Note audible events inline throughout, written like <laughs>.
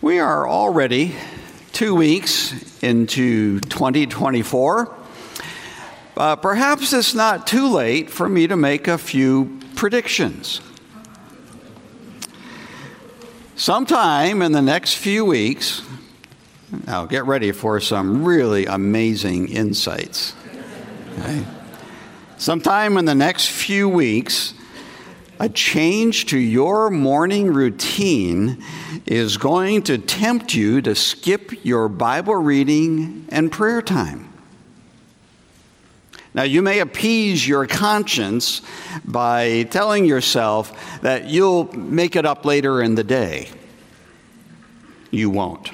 We are already two weeks into 2024. Uh, perhaps it's not too late for me to make a few predictions. Sometime in the next few weeks, now get ready for some really amazing insights. Okay? Sometime in the next few weeks, a change to your morning routine is going to tempt you to skip your Bible reading and prayer time. Now, you may appease your conscience by telling yourself that you'll make it up later in the day. You won't.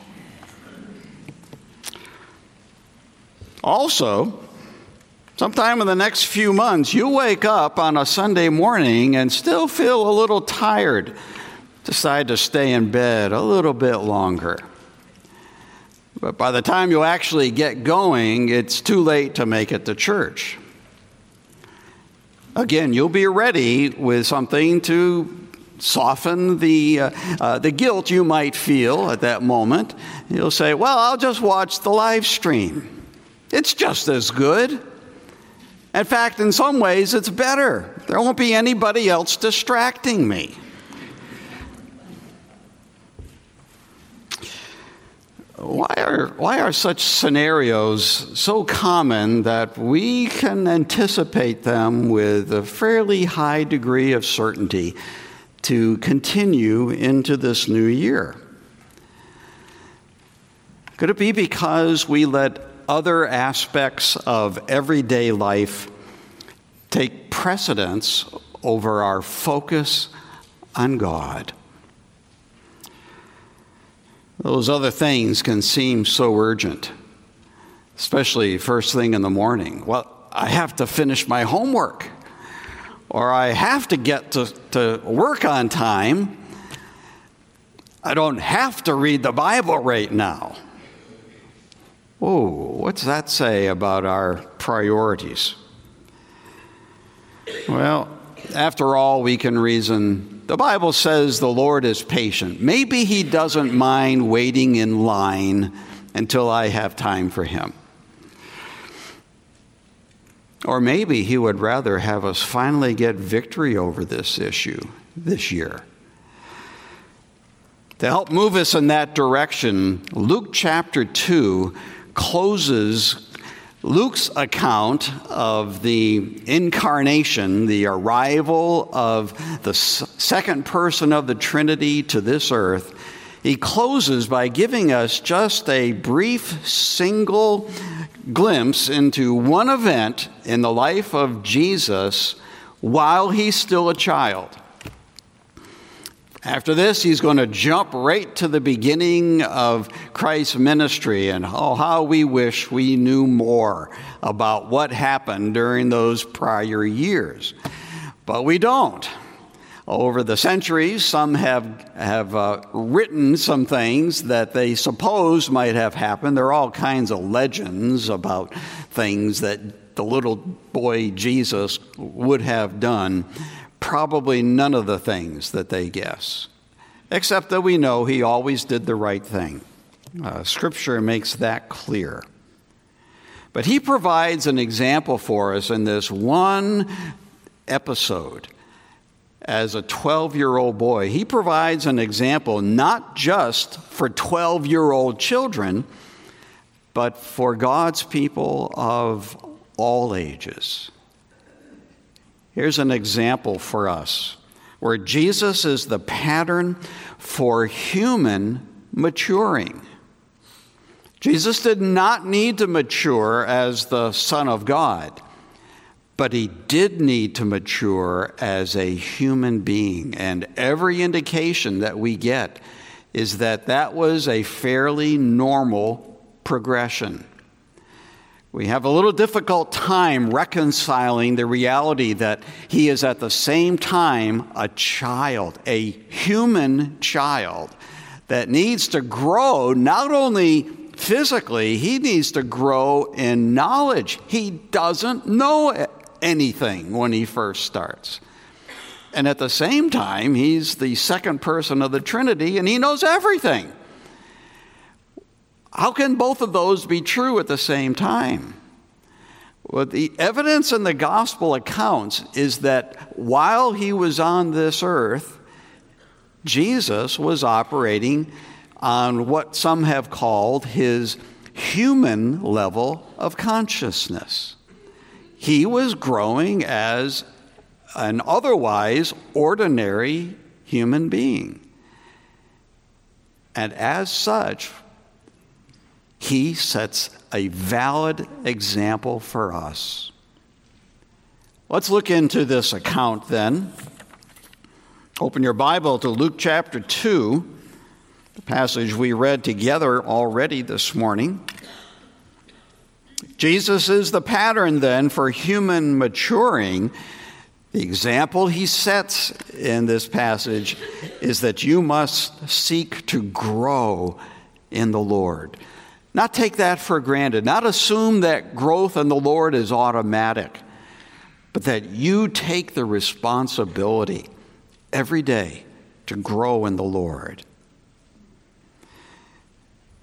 Also, Sometime in the next few months, you wake up on a Sunday morning and still feel a little tired. Decide to stay in bed a little bit longer. But by the time you actually get going, it's too late to make it to church. Again, you'll be ready with something to soften the, uh, uh, the guilt you might feel at that moment. You'll say, Well, I'll just watch the live stream. It's just as good. In fact, in some ways, it's better. There won't be anybody else distracting me. Why are, why are such scenarios so common that we can anticipate them with a fairly high degree of certainty to continue into this new year? Could it be because we let other aspects of everyday life take precedence over our focus on God. Those other things can seem so urgent, especially first thing in the morning. Well, I have to finish my homework, or I have to get to, to work on time. I don't have to read the Bible right now. Whoa, what's that say about our priorities? Well, after all, we can reason the Bible says the Lord is patient. Maybe He doesn't mind waiting in line until I have time for Him. Or maybe He would rather have us finally get victory over this issue this year. To help move us in that direction, Luke chapter 2 closes Luke's account of the incarnation, the arrival of the second person of the Trinity to this earth, he closes by giving us just a brief single glimpse into one event in the life of Jesus while he's still a child. After this, he's going to jump right to the beginning of Christ's ministry and oh, how we wish we knew more about what happened during those prior years. But we don't. Over the centuries, some have, have uh, written some things that they suppose might have happened. There are all kinds of legends about things that the little boy Jesus would have done probably none of the things that they guess, except that we know he always did the right thing. Uh, scripture makes that clear. But he provides an example for us in this one episode as a 12 year old boy. He provides an example not just for 12 year old children, but for God's people of all ages. Here's an example for us where Jesus is the pattern for human maturing. Jesus did not need to mature as the Son of God, but he did need to mature as a human being. And every indication that we get is that that was a fairly normal progression. We have a little difficult time reconciling the reality that he is at the same time a child, a human child that needs to grow not only physically, he needs to grow in knowledge. He doesn't know anything when he first starts. And at the same time, he's the second person of the Trinity and he knows everything. How can both of those be true at the same time? Well, the evidence in the gospel accounts is that while he was on this earth, Jesus was operating on what some have called his human level of consciousness. He was growing as an otherwise ordinary human being. And as such, he sets a valid example for us. Let's look into this account then. Open your Bible to Luke chapter 2, the passage we read together already this morning. Jesus is the pattern then for human maturing. The example he sets in this passage is that you must seek to grow in the Lord. Not take that for granted, not assume that growth in the Lord is automatic, but that you take the responsibility every day to grow in the Lord.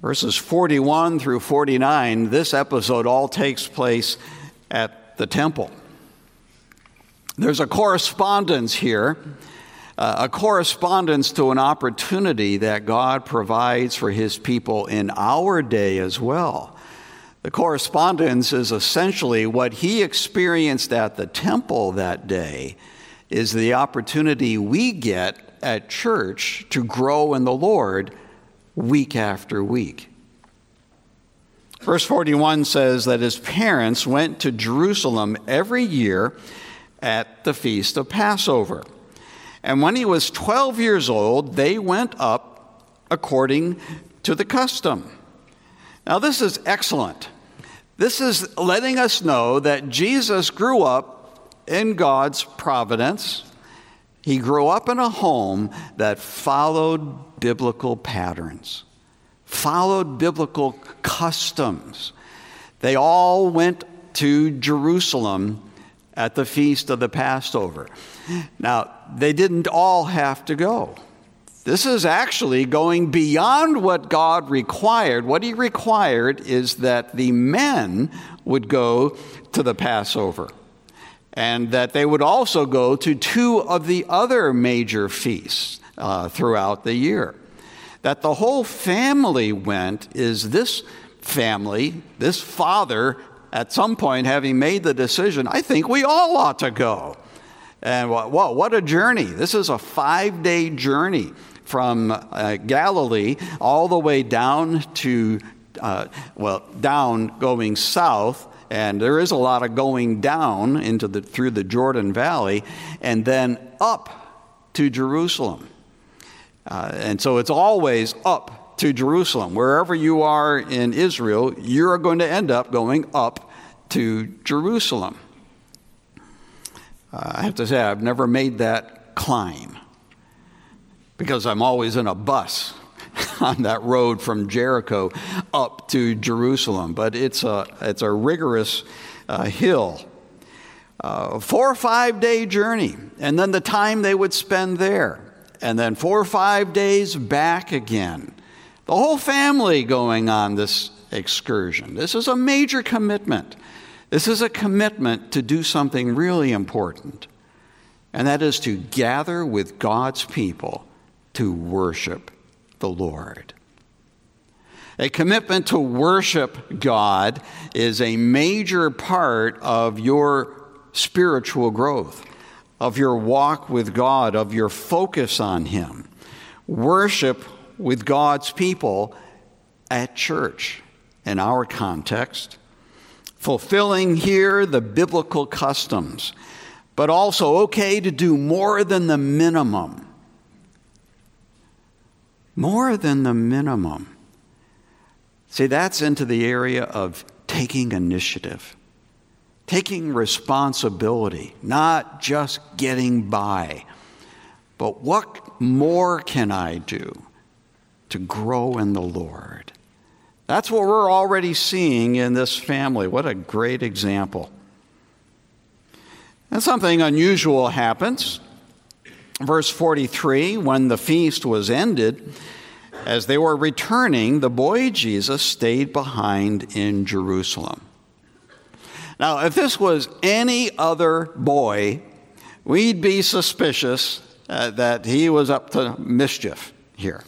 Verses 41 through 49, this episode all takes place at the temple. There's a correspondence here Uh, a correspondence to an opportunity that God provides for his people in our day as well. The correspondence is essentially what he experienced at the temple that day is the opportunity we get at church to grow in the Lord week after week. Verse 41 says that his parents went to Jerusalem every year at the feast of Passover. And when he was 12 years old, they went up according to the custom. Now, this is excellent. This is letting us know that Jesus grew up in God's providence. He grew up in a home that followed biblical patterns, followed biblical customs. They all went to Jerusalem at the feast of the Passover. Now, they didn't all have to go. This is actually going beyond what God required. What He required is that the men would go to the Passover and that they would also go to two of the other major feasts uh, throughout the year. That the whole family went is this family, this father, at some point having made the decision, I think we all ought to go. And whoa, what a journey. This is a five day journey from uh, Galilee all the way down to, uh, well, down going south. And there is a lot of going down into the, through the Jordan Valley and then up to Jerusalem. Uh, and so it's always up to Jerusalem. Wherever you are in Israel, you're going to end up going up to Jerusalem. Uh, I have to say, I've never made that climb because I'm always in a bus <laughs> on that road from Jericho up to Jerusalem. But it's a, it's a rigorous uh, hill. Uh, four or five day journey, and then the time they would spend there, and then four or five days back again. The whole family going on this excursion. This is a major commitment. This is a commitment to do something really important, and that is to gather with God's people to worship the Lord. A commitment to worship God is a major part of your spiritual growth, of your walk with God, of your focus on Him. Worship with God's people at church, in our context, fulfilling here the biblical customs, but also okay to do more than the minimum. More than the minimum. See, that's into the area of taking initiative, taking responsibility, not just getting by. But what more can I do to grow in the Lord? That's what we're already seeing in this family. What a great example. And something unusual happens. Verse 43 when the feast was ended, As they were returning, the boy Jesus stayed behind in Jerusalem. Now, if this was any other boy, we'd be suspicious uh, that he was up to mischief here.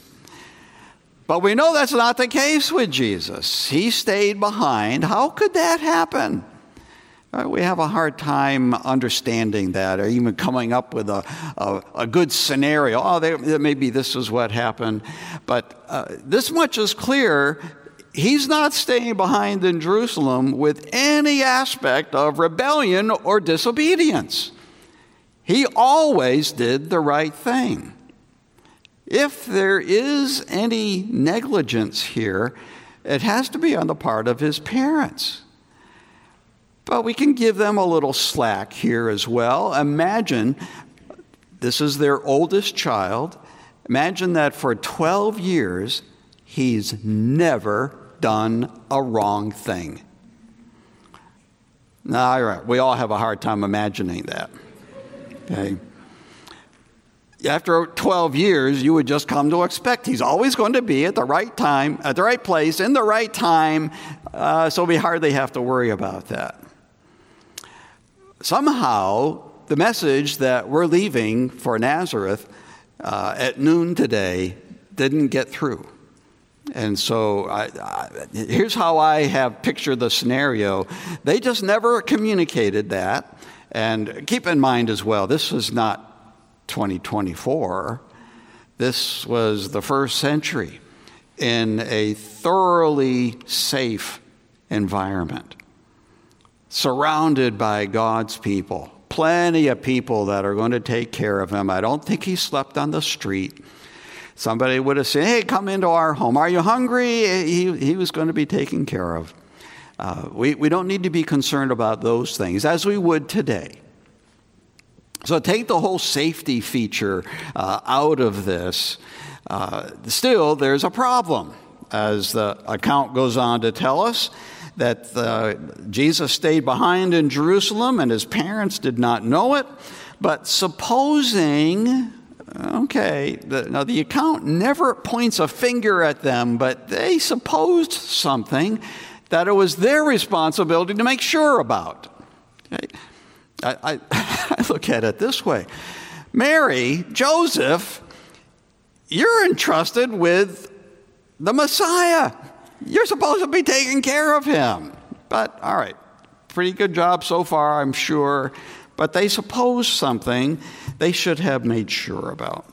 But we know that's not the case with Jesus. He stayed behind. How could that happen? Uh, we have a hard time understanding that or even coming up with a, a, a good scenario. Oh, they, maybe this is what happened. But uh, this much is clear. He's not staying behind in Jerusalem with any aspect of rebellion or disobedience. He always did the right thing. If there is any negligence here, it has to be on the part of his parents. But we can give them a little slack here as well. Imagine this is their oldest child. Imagine that for 12 years, he's never done a wrong thing. Now, we all have a hard time imagining that. Okay. After 12 years, you would just come to expect he's always going to be at the right time, at the right place, in the right time, uh, so we hardly have to worry about that somehow the message that we're leaving for Nazareth uh, at noon today didn't get through. And so I, I, here's how I have pictured the scenario. They just never communicated that. And keep in mind as well, this was not 2024. This was the first century in a thoroughly safe environment surrounded by God's people. Plenty of people that are going to take care of him. I don't think he slept on the street. Somebody would have said, Hey, come into our home. Are you hungry? He, he was going to be taken care of. Uh, we, we don't need to be concerned about those things as we would today. So take the whole safety feature uh, out of this. Uh, still, there's a problem, as the account goes on to tell us that uh, Jesus stayed behind in Jerusalem and his parents did not know it. But supposing, okay, the, now the account never points a finger at them, but they supposed something that it was their responsibility to make sure about. Okay? I, I, <laughs> Look at it this way Mary, Joseph, you're entrusted with the Messiah. You're supposed to be taking care of him. But, all right, pretty good job so far, I'm sure. But they suppose something they should have made sure about.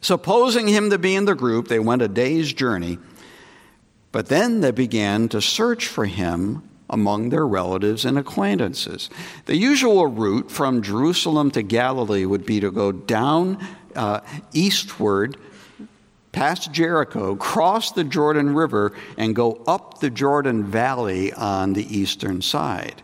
Supposing him to be in the group, they went a day's journey. But then they began to search for him among their relatives and acquaintances. The usual route from Jerusalem to Galilee would be to go down uh, eastward past Jericho, cross the Jordan River, and go up the Jordan Valley on the eastern side.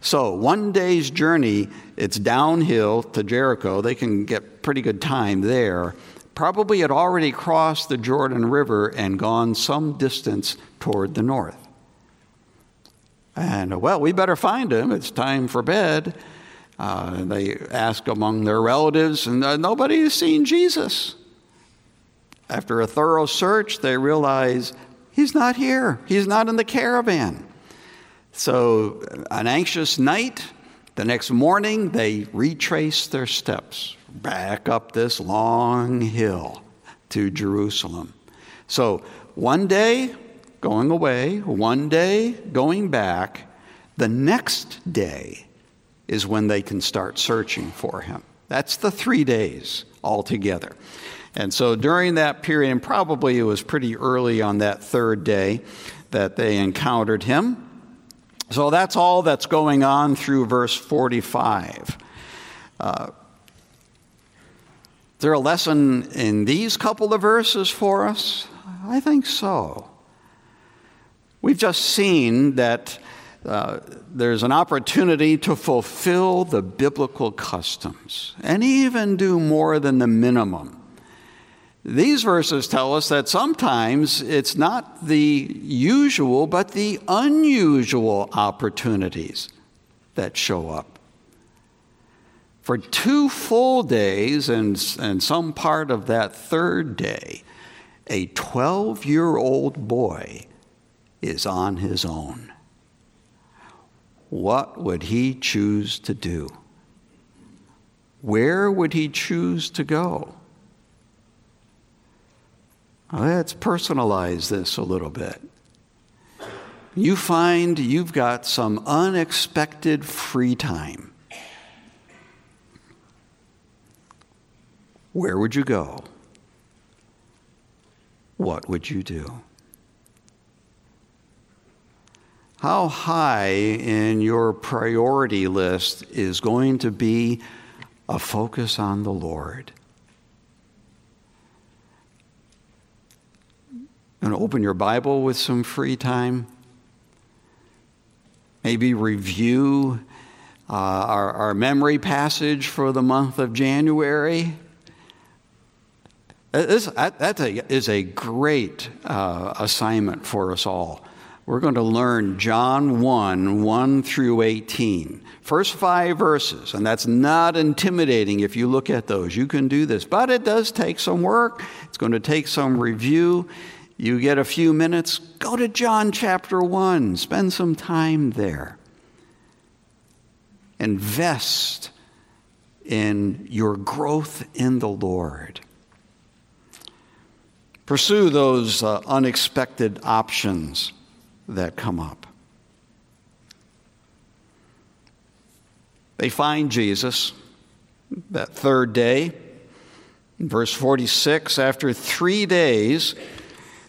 So, one day's journey, it's downhill to Jericho. They can get pretty good time there. Probably had already crossed the Jordan River and gone some distance toward the north. And, well, we better find him. It's time for bed. Uh, they ask among their relatives, and uh, nobody has seen Jesus. After a thorough search, they realize he's not here, he's not in the caravan. So, an anxious night, the next morning, they retrace their steps back up this long hill to Jerusalem. So, one day going away, one day going back, the next day is when they can start searching for him. That's the three days altogether. And so during that period, and probably it was pretty early on that third day that they encountered him. So that's all that's going on through verse 45. Uh, is there a lesson in these couple of verses for us? I think so. We've just seen that uh, there's an opportunity to fulfill the biblical customs and even do more than the minimum these verses tell us that sometimes it's not the usual, but the unusual opportunities that show up. For two full days and, and some part of that third day, a 12 year old boy is on his own. What would he choose to do? Where would he choose to go? Let's personalize this a little bit. You find you've got some unexpected free time. Where would you go? What would you do? How high in your priority list is going to be a focus on the Lord? And open your Bible with some free time. Maybe review uh, our, our memory passage for the month of January. This, that is a great uh, assignment for us all. We're going to learn John 1 1 through 18. First five verses, and that's not intimidating if you look at those. You can do this, but it does take some work. It's going to take some review. You get a few minutes, go to John chapter 1, spend some time there. Invest in your growth in the Lord. Pursue those uh, unexpected options that come up. They find Jesus that third day. In verse 46, after three days,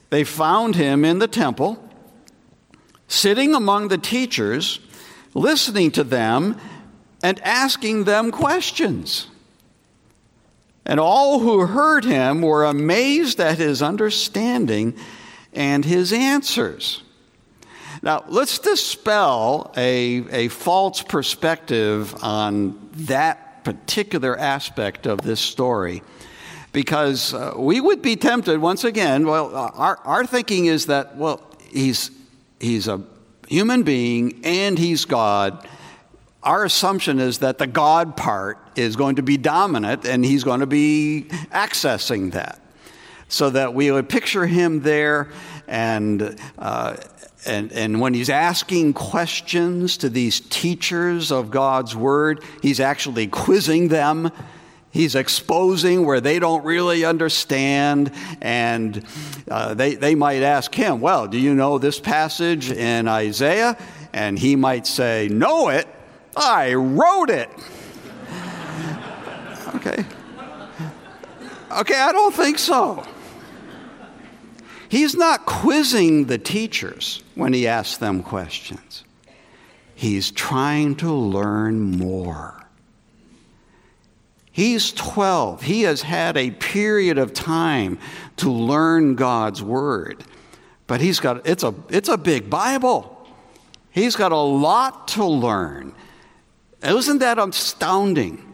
they found him in the temple, sitting among the teachers, listening to them and asking them questions. And all who heard him were amazed at his understanding and his answers. Now, let's dispel a, a false perspective on that particular aspect of this story because uh, we would be tempted once again. Well, our, our thinking is that, well, he's, he's a human being and he's God. Our assumption is that the God part is going to be dominant and he's going to be accessing that. So that we would picture him there and. Uh, and, and when he's asking questions to these teachers of God's word, he's actually quizzing them He's exposing where they don't really understand, and uh, they, they might ask him, Well, do you know this passage in Isaiah? And he might say, Know it? I wrote it. <laughs> okay. Okay, I don't think so. He's not quizzing the teachers when he asks them questions, he's trying to learn more. He's 12. He has had a period of time to learn God's word. But he's got it's a it's a big Bible. He's got a lot to learn. Isn't that astounding?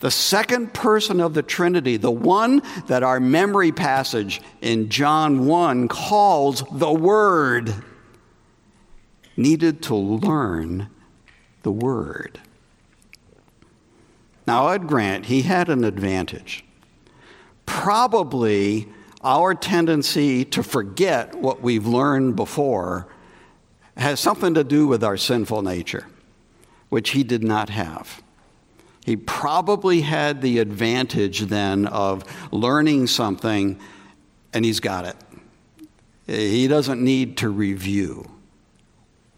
The second person of the Trinity, the one that our memory passage in John 1 calls the Word, needed to learn the Word. Now, I'd grant he had an advantage. Probably our tendency to forget what we've learned before has something to do with our sinful nature, which he did not have. He probably had the advantage then of learning something and he's got it. He doesn't need to review.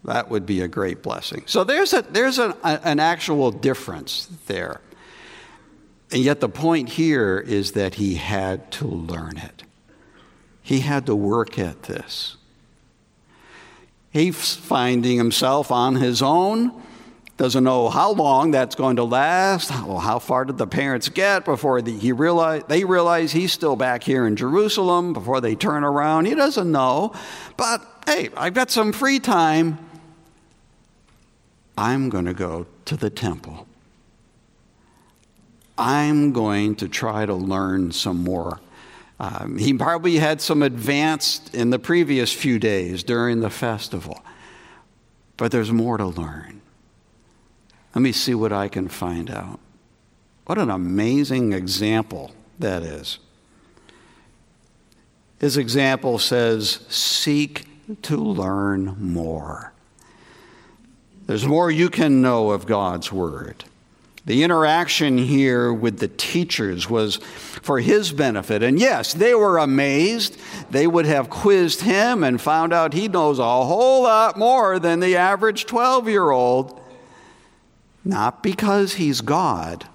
That would be a great blessing. So there's, a, there's a, an actual difference there. And yet, the point here is that he had to learn it. He had to work at this. He's finding himself on his own, doesn't know how long that's going to last. How, how far did the parents get before the, he realize, they realize he's still back here in Jerusalem before they turn around? He doesn't know. But hey, I've got some free time. I'm going to go to the temple. I'm going to try to learn some more. Um, he probably had some advanced in the previous few days during the festival, but there's more to learn. Let me see what I can find out. What an amazing example that is. His example says, Seek to learn more. There's more you can know of God's Word. The interaction here with the teachers was for his benefit. And yes, they were amazed. They would have quizzed him and found out he knows a whole lot more than the average 12 year old. Not because he's God,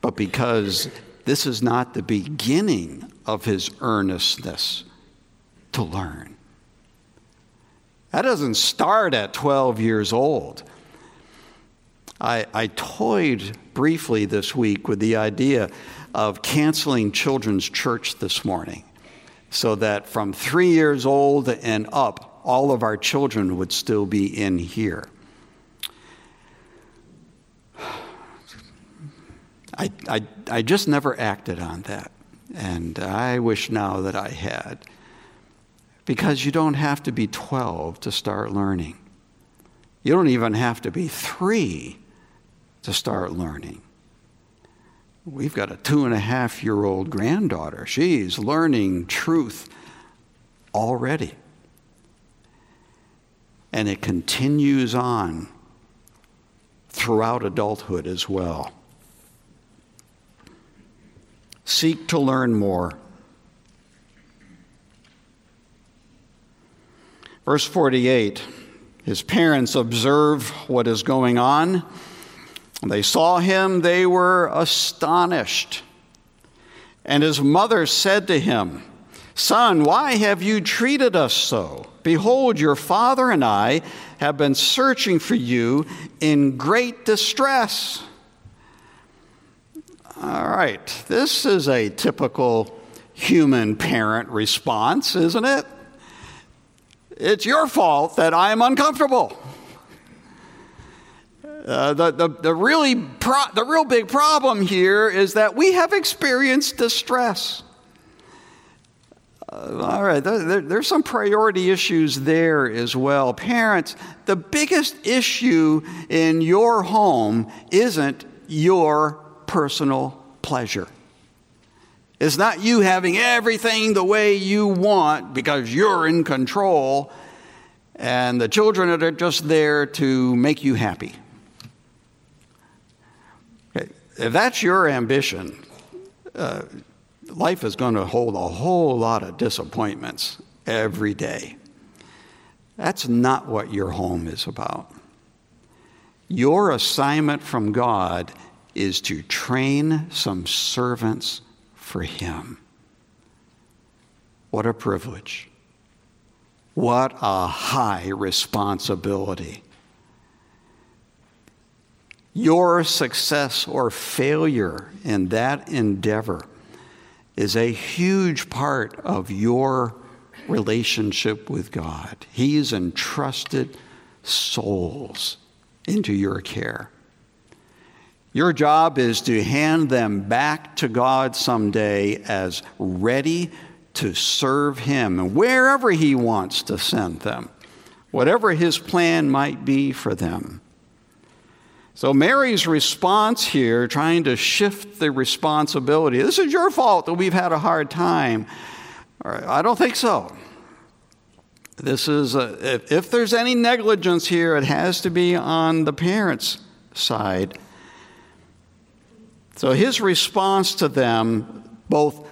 but because this is not the beginning of his earnestness to learn. That doesn't start at 12 years old. I, I toyed briefly this week with the idea of canceling children's church this morning so that from three years old and up, all of our children would still be in here. I, I, I just never acted on that. And I wish now that I had. Because you don't have to be 12 to start learning. You don't even have to be three to start learning. We've got a two and a half year old granddaughter. She's learning truth already. And it continues on throughout adulthood as well. Seek to learn more. Verse 48 His parents observe what is going on they saw him, they were astonished. And his mother said to him, Son, why have you treated us so? Behold, your father and I have been searching for you in great distress. All right, this is a typical human parent response, isn't it? It's your fault that I am uncomfortable. Uh, the, the, the, really pro- the real big problem here is that we have experienced distress. Uh, all right, there, there's some priority issues there as well. Parents, the biggest issue in your home isn't your personal pleasure. It's not you having everything the way you want because you're in control, and the children are just there to make you happy. If that's your ambition, uh, life is going to hold a whole lot of disappointments every day. That's not what your home is about. Your assignment from God is to train some servants for Him. What a privilege. What a high responsibility. Your success or failure in that endeavor is a huge part of your relationship with God. He's entrusted souls into your care. Your job is to hand them back to God someday as ready to serve Him wherever He wants to send them, whatever His plan might be for them. So, Mary's response here, trying to shift the responsibility this is your fault that we've had a hard time. I don't think so. This is, a, if, if there's any negligence here, it has to be on the parents' side. So, his response to them, both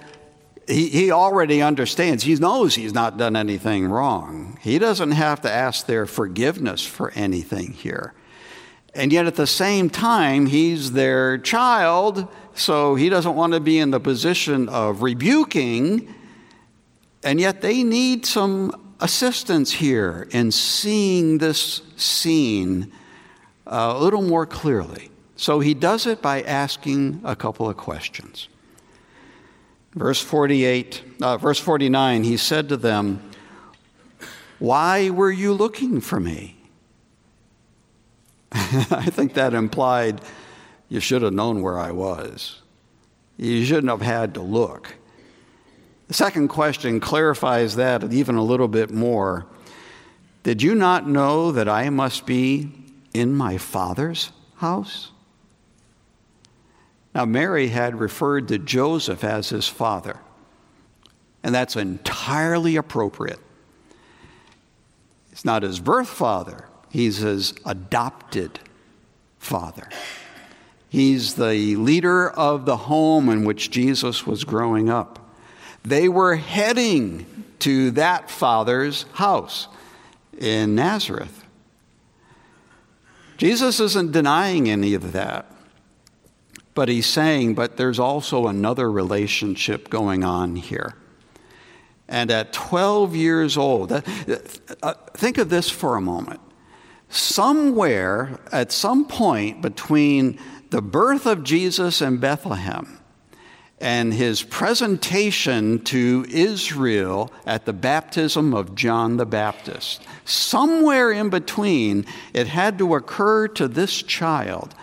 he, he already understands. He knows he's not done anything wrong. He doesn't have to ask their forgiveness for anything here. And yet at the same time, he's their child, so he doesn't want to be in the position of rebuking. And yet they need some assistance here in seeing this scene uh, a little more clearly. So he does it by asking a couple of questions. Verse 48, uh, verse 49, he said to them, Why were you looking for me? <laughs> I think that implied you should have known where I was. You shouldn't have had to look. The second question clarifies that even a little bit more. Did you not know that I must be in my Father's house? Now, Mary had referred to Joseph as his father. and that's entirely appropriate. He's not his birth father, he's his adopted father. He's the leader of the home in which Jesus was growing up. They were heading to that father's house in Nazareth. Jesus isn't denying any of that, but he's saying, but there's also another relationship going on here. And at 12 years old, uh, think of this for a moment. Somewhere, at some point between the birth of Jesus in Bethlehem and his presentation to Israel at the baptism of John the Baptist. Somewhere in between, it had to occur to this child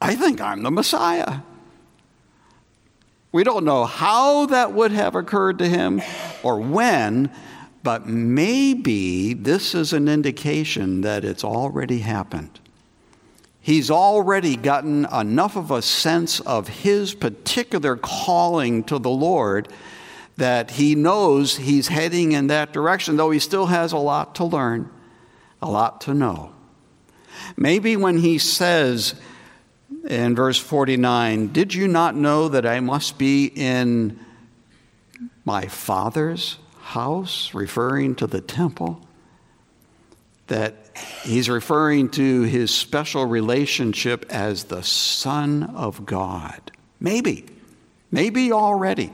I think I'm the Messiah. We don't know how that would have occurred to him or when, but maybe this is an indication that it's already happened. He's already gotten enough of a sense of his particular calling to the Lord that he knows he's heading in that direction, though he still has a lot to learn, a lot to know. Maybe when he says in verse 49, Did you not know that I must be in my Father's house, referring to the temple? That he's referring to his special relationship as the Son of God. Maybe, maybe already.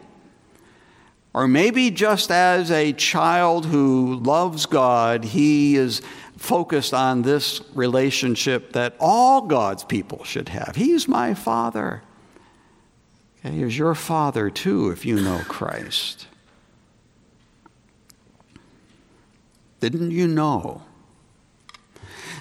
Or maybe just as a child who loves God, he is focused on this relationship that all God's people should have. He's my Father. Okay, he's your Father too if you know Christ. Didn't you know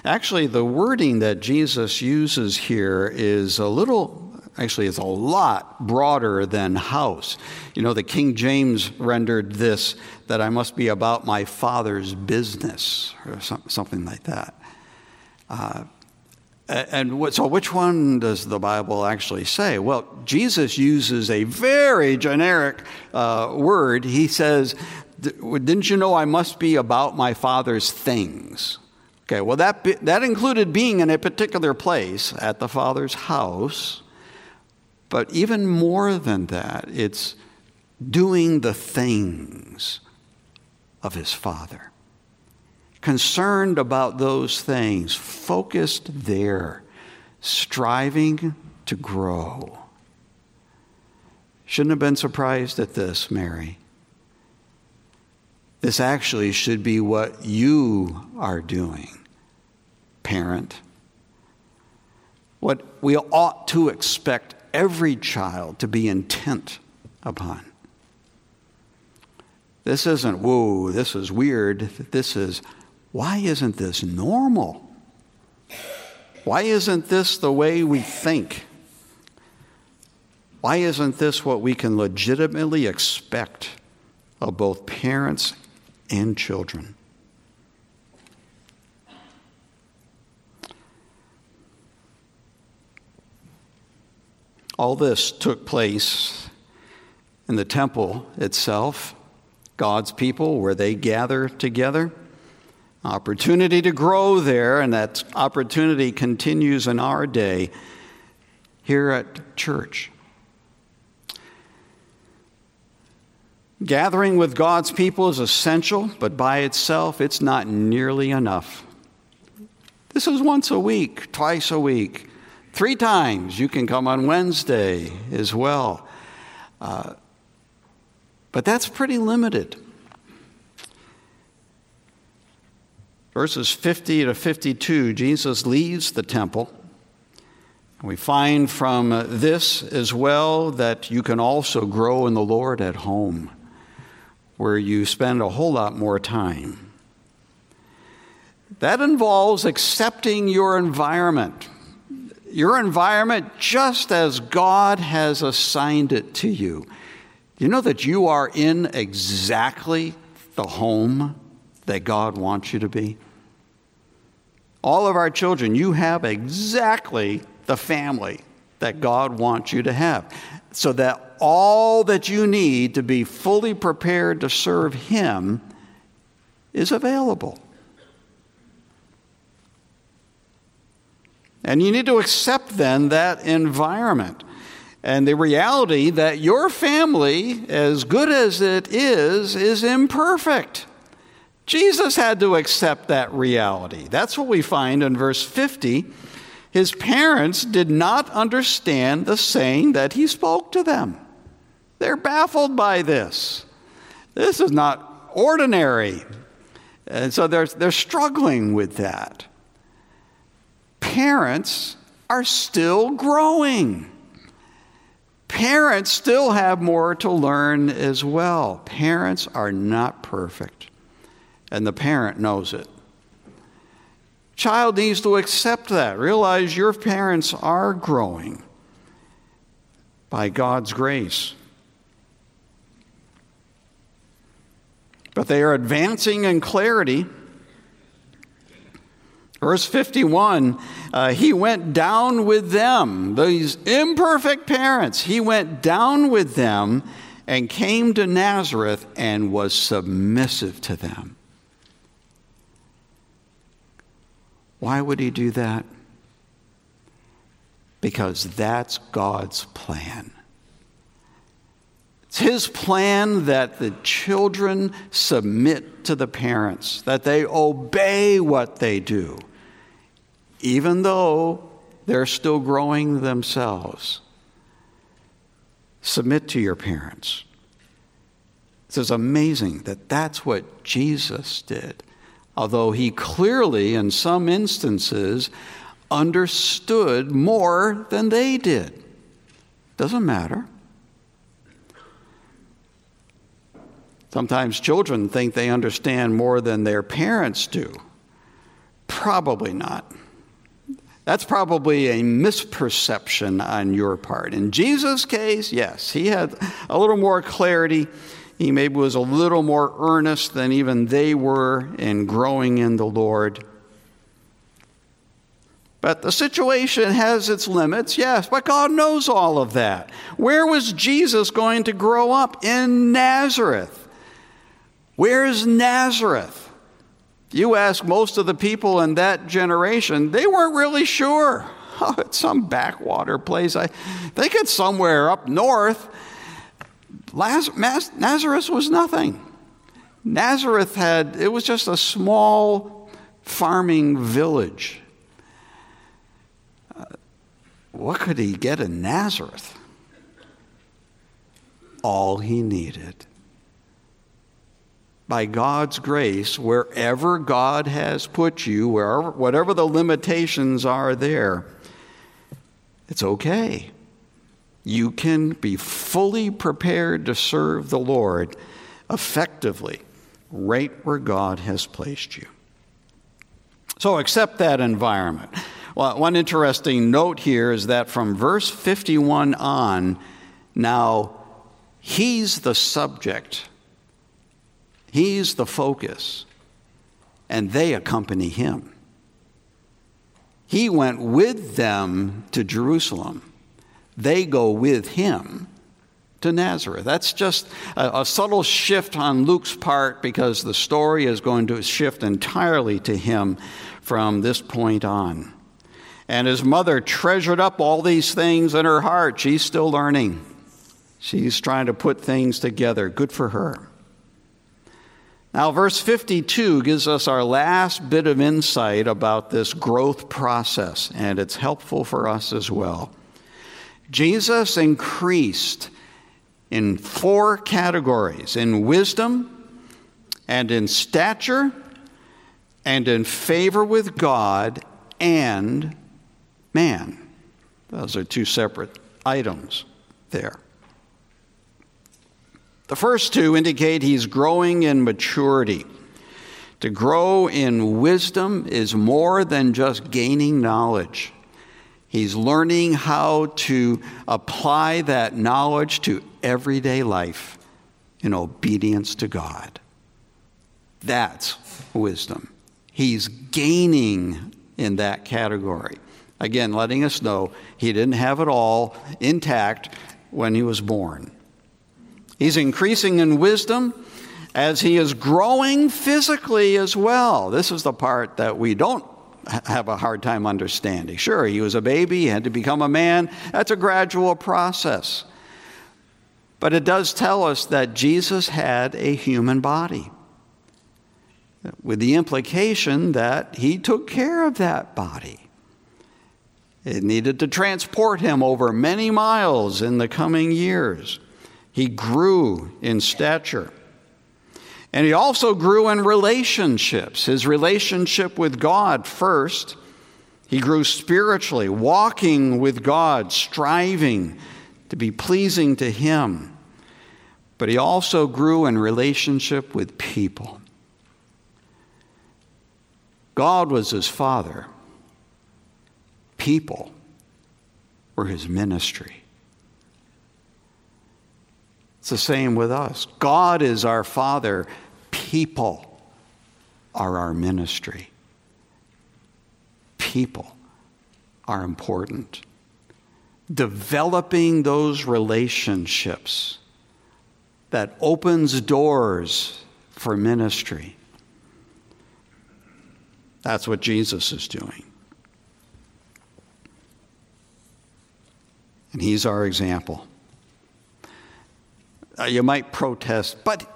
Actually, the wording that Jesus uses here is a little, actually, it's a lot broader than house. You know, the King James rendered this that I must be about my father's business, or something like that. Uh, and so, which one does the Bible actually say? Well, Jesus uses a very generic uh, word. He says, Didn't you know I must be about my Father's things? Okay, well, that, that included being in a particular place at the Father's house, but even more than that, it's doing the things of his Father. Concerned about those things, focused there, striving to grow. Shouldn't have been surprised at this, Mary. This actually should be what you are doing, parent. What we ought to expect every child to be intent upon. This isn't, whoa, this is weird. This is, why isn't this normal? Why isn't this the way we think? Why isn't this what we can legitimately expect of both parents and children. All this took place in the temple itself, God's people, where they gather together. Opportunity to grow there, and that opportunity continues in our day here at church. Gathering with God's people is essential, but by itself, it's not nearly enough. This is once a week, twice a week, three times. You can come on Wednesday as well. Uh, but that's pretty limited. Verses 50 to 52, Jesus leaves the temple. We find from this as well that you can also grow in the Lord at home where you spend a whole lot more time. That involves accepting your environment, your environment just as God has assigned it to you. You know that you are in exactly the home that God wants you to be? All of our children, you have exactly the family that God wants you to have, so that all that you need to be fully prepared to serve Him is available. And you need to accept then that environment and the reality that your family, as good as it is, is imperfect. Jesus had to accept that reality. That's what we find in verse 50. His parents did not understand the saying that he spoke to them. They're baffled by this. This is not ordinary. And so they're, they're struggling with that. Parents are still growing. Parents still have more to learn as well. Parents are not perfect and the parent knows it. Child needs to accept that. Realize your parents are growing by God's grace. But they are advancing in clarity. Verse 51 uh, He went down with them, these imperfect parents. He went down with them and came to Nazareth and was submissive to them. Why would he do that? Because that's God's plan. It's his plan that the children submit to the parents, that they obey what they do, even though they're still growing themselves. Submit to your parents. It's amazing that that's what Jesus did although he clearly, in some instances, understood more than they did. Doesn't matter. Sometimes children think they understand more than their parents do. Probably not. That's probably a misperception on your part. In Jesus' case, yes, he had a little more clarity he maybe was a little more earnest than even they were in growing in the Lord. But the situation has its limits, yes, but God knows all of that. Where was Jesus going to grow up? In Nazareth. Where's Nazareth? You ask most of the people in that generation, they weren't really sure. <laughs> Oh, it's some backwater place. I think it's somewhere up north. Nazareth was nothing. Nazareth had, it was just a small farming village. Uh, what could he get in Nazareth? All he needed. By God's grace, wherever God has put you, wherever, whatever the limitations are there, it's okay you can be fully prepared to serve the Lord effectively right where God has placed you. So accept that environment. Well, one interesting note here is that from verse 51 on, now he's the subject, he's the focus, and they accompany him. He went with them to Jerusalem they go with him to Nazareth. That's just a, a, subtle shift on Luke's part because the story is going to shift entirely to him from this point on. And his mother treasured up all these things in her heart. She's still learning. She's trying to put things together. Good for her. Now, verse 52 gives us our last bit of insight about this growth process, and it's helpful for us as well. Jesus increased in four categories in wisdom and in stature and in favor with God and man. Those are two separate items there. The first two indicate he's growing in maturity. To grow in wisdom is more than just gaining knowledge. He's learning how to apply that knowledge to everyday life in obedience to God. That's wisdom. He's gaining in that category. Again, letting us know he didn't have it all intact when he was born. He's increasing in wisdom as he is growing physically as well. This is the part that we don't have a hard time understanding. Sure, he was a baby, he had to become a man. That's a gradual process. But it does tell us that Jesus had a human body, with the implication that he took care of that body. It needed to transport him over many miles in the coming years. He grew in stature. And he also grew in relationships. His relationship with God first. He grew spiritually, walking with God, striving to be pleasing to Him. But he also grew in relationship with people. God was his father, people were his ministry. It's the same with us. God is our Father, people are our ministry. People are important. Developing those relationships that opens doors for ministry. That's what Jesus is doing. And he's our example. Uh, you might protest, but,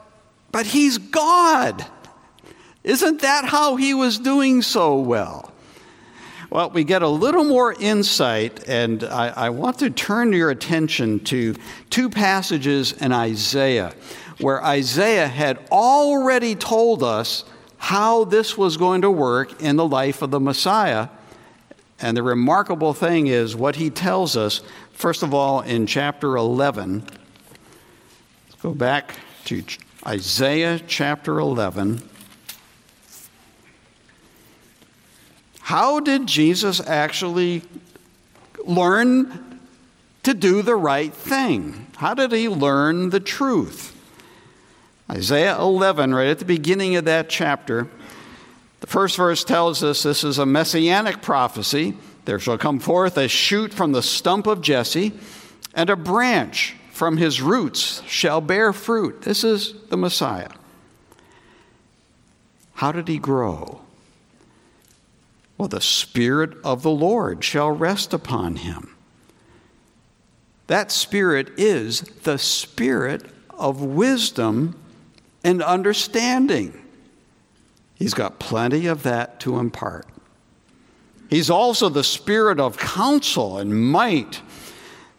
but he's God. Isn't that how he was doing so well? Well, we get a little more insight, and I, I, want to turn your attention to two passages in Isaiah where Isaiah had already told us how this was going to work in the life of the Messiah. And the remarkable thing is what he tells us, first of all, in chapter 11, Go back to Isaiah chapter 11. How did Jesus actually learn to do the right thing? How did he learn the truth? Isaiah 11, right at the beginning of that chapter, the first verse tells us this is a messianic prophecy. There shall come forth a shoot from the stump of Jesse, and a branch from his roots shall bear fruit. This is the Messiah. How did he grow? Well, the Spirit of the Lord shall rest upon him. That Spirit is the Spirit of wisdom and understanding. He's got plenty of that to impart. He's also the Spirit of counsel and might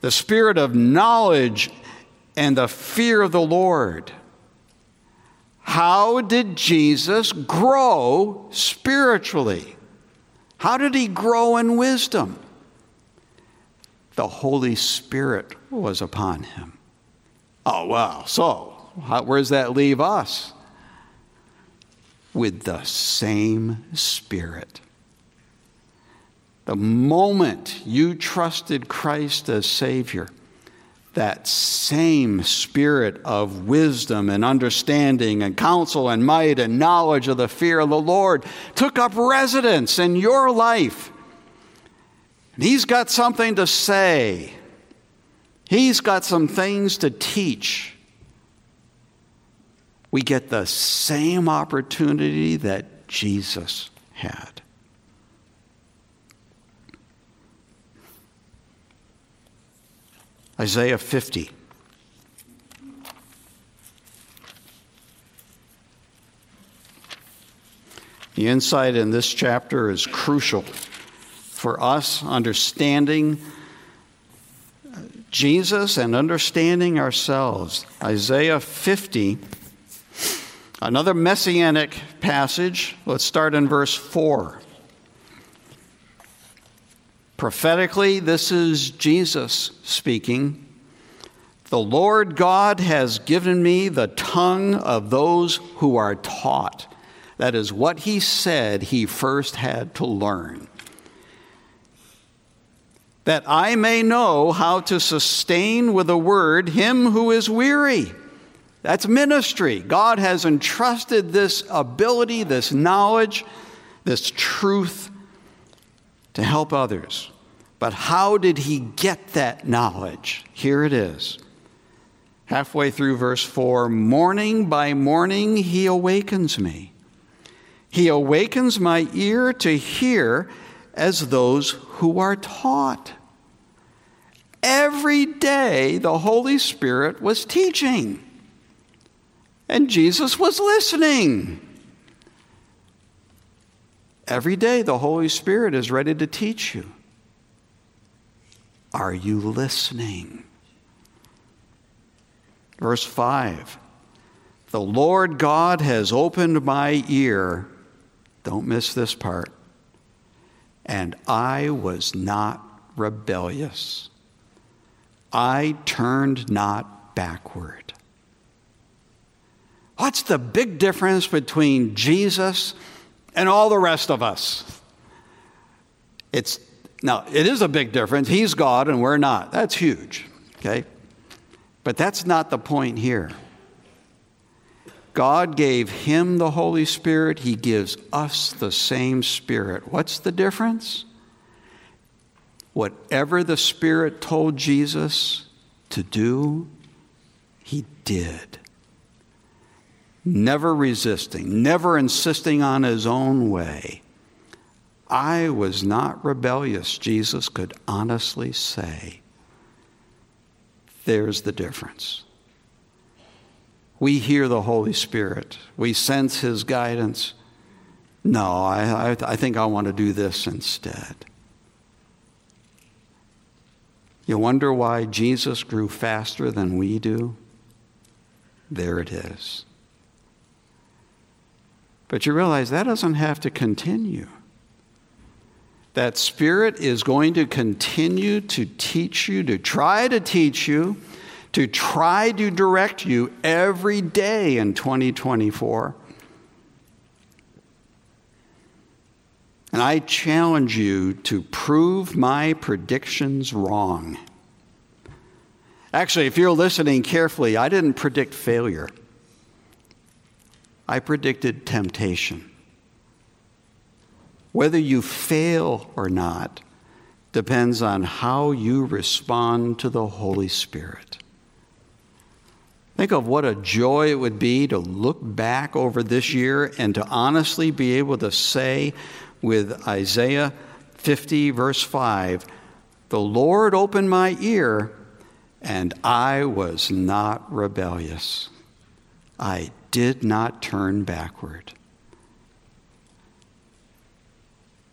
the spirit of knowledge and the fear of the Lord. How did Jesus grow spiritually? How did he grow in wisdom? The Holy Spirit was upon him. Oh, well, so how, where does that leave us? With the same Spirit. The moment you trusted Christ as Savior, that same spirit of wisdom and understanding and counsel and might and knowledge of the fear of the Lord took up residence in your life. And He's got something to say, He's got some things to teach. We get the same opportunity that Jesus had. Isaiah 50. The insight in this chapter is crucial for us understanding Jesus and understanding ourselves. Isaiah 50, another messianic passage. Let's start in verse 4. Prophetically, this is Jesus speaking. The Lord God has given me the tongue of those who are taught. That is what he said he first had to learn. That I may know how to sustain with a word him who is weary. That's ministry. God has entrusted this ability, this knowledge, this truth to help others. But how did he get that knowledge? Here it is. Halfway through verse 4 Morning by morning he awakens me. He awakens my ear to hear as those who are taught. Every day the Holy Spirit was teaching, and Jesus was listening. Every day the Holy Spirit is ready to teach you. Are you listening? Verse 5 The Lord God has opened my ear. Don't miss this part. And I was not rebellious. I turned not backward. What's the big difference between Jesus and all the rest of us? It's now, it is a big difference. He's God and we're not. That's huge, okay? But that's not the point here. God gave him the Holy Spirit, he gives us the same Spirit. What's the difference? Whatever the Spirit told Jesus to do, he did. Never resisting, never insisting on his own way. I was not rebellious, Jesus could honestly say. There's the difference. We hear the Holy Spirit, we sense His guidance. No, I, I, I think I want to do this instead. You wonder why Jesus grew faster than we do? There it is. But you realize that doesn't have to continue. That Spirit is going to continue to teach you, to try to teach you, to try to direct you every day in 2024. And I challenge you to prove my predictions wrong. Actually, if you're listening carefully, I didn't predict failure, I predicted temptation. Whether you fail or not depends on how you respond to the Holy Spirit. Think of what a joy it would be to look back over this year and to honestly be able to say with Isaiah 50, verse 5, The Lord opened my ear, and I was not rebellious. I did not turn backward.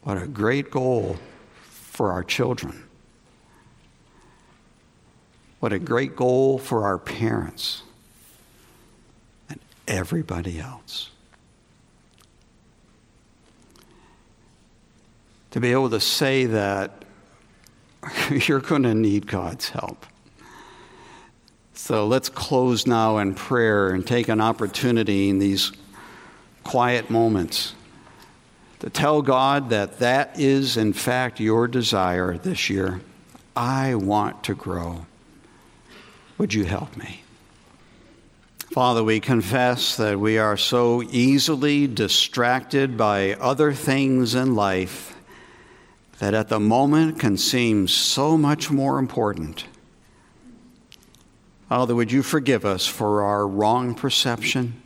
What a great goal for our children. What a great goal for our parents and everybody else. To be able to say that <laughs> you're going to need God's help. So let's close now in prayer and take an opportunity in these quiet moments to tell God that that is, in fact, your desire this year. I want to grow. Would you help me? Father, we confess that we are so easily distracted by other things in life that at the moment can seem so much more important. Father, would you forgive us for our wrong perception,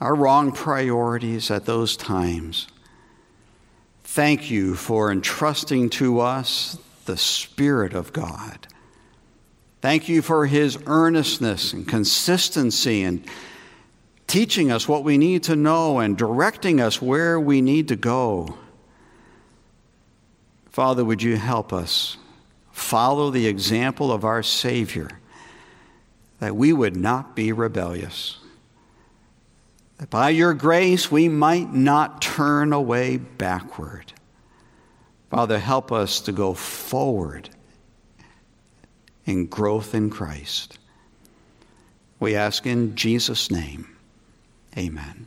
our wrong priorities at those times? Thank you for entrusting to us the Spirit of God. Thank you for his earnestness and consistency and teaching us what we need to know and directing us where we need to go. Father, would you help us follow the example of our Savior that we would not be rebellious? that by your grace we might not turn away backward. Father, help us to go forward in growth in Christ. We ask in Jesus' name, amen.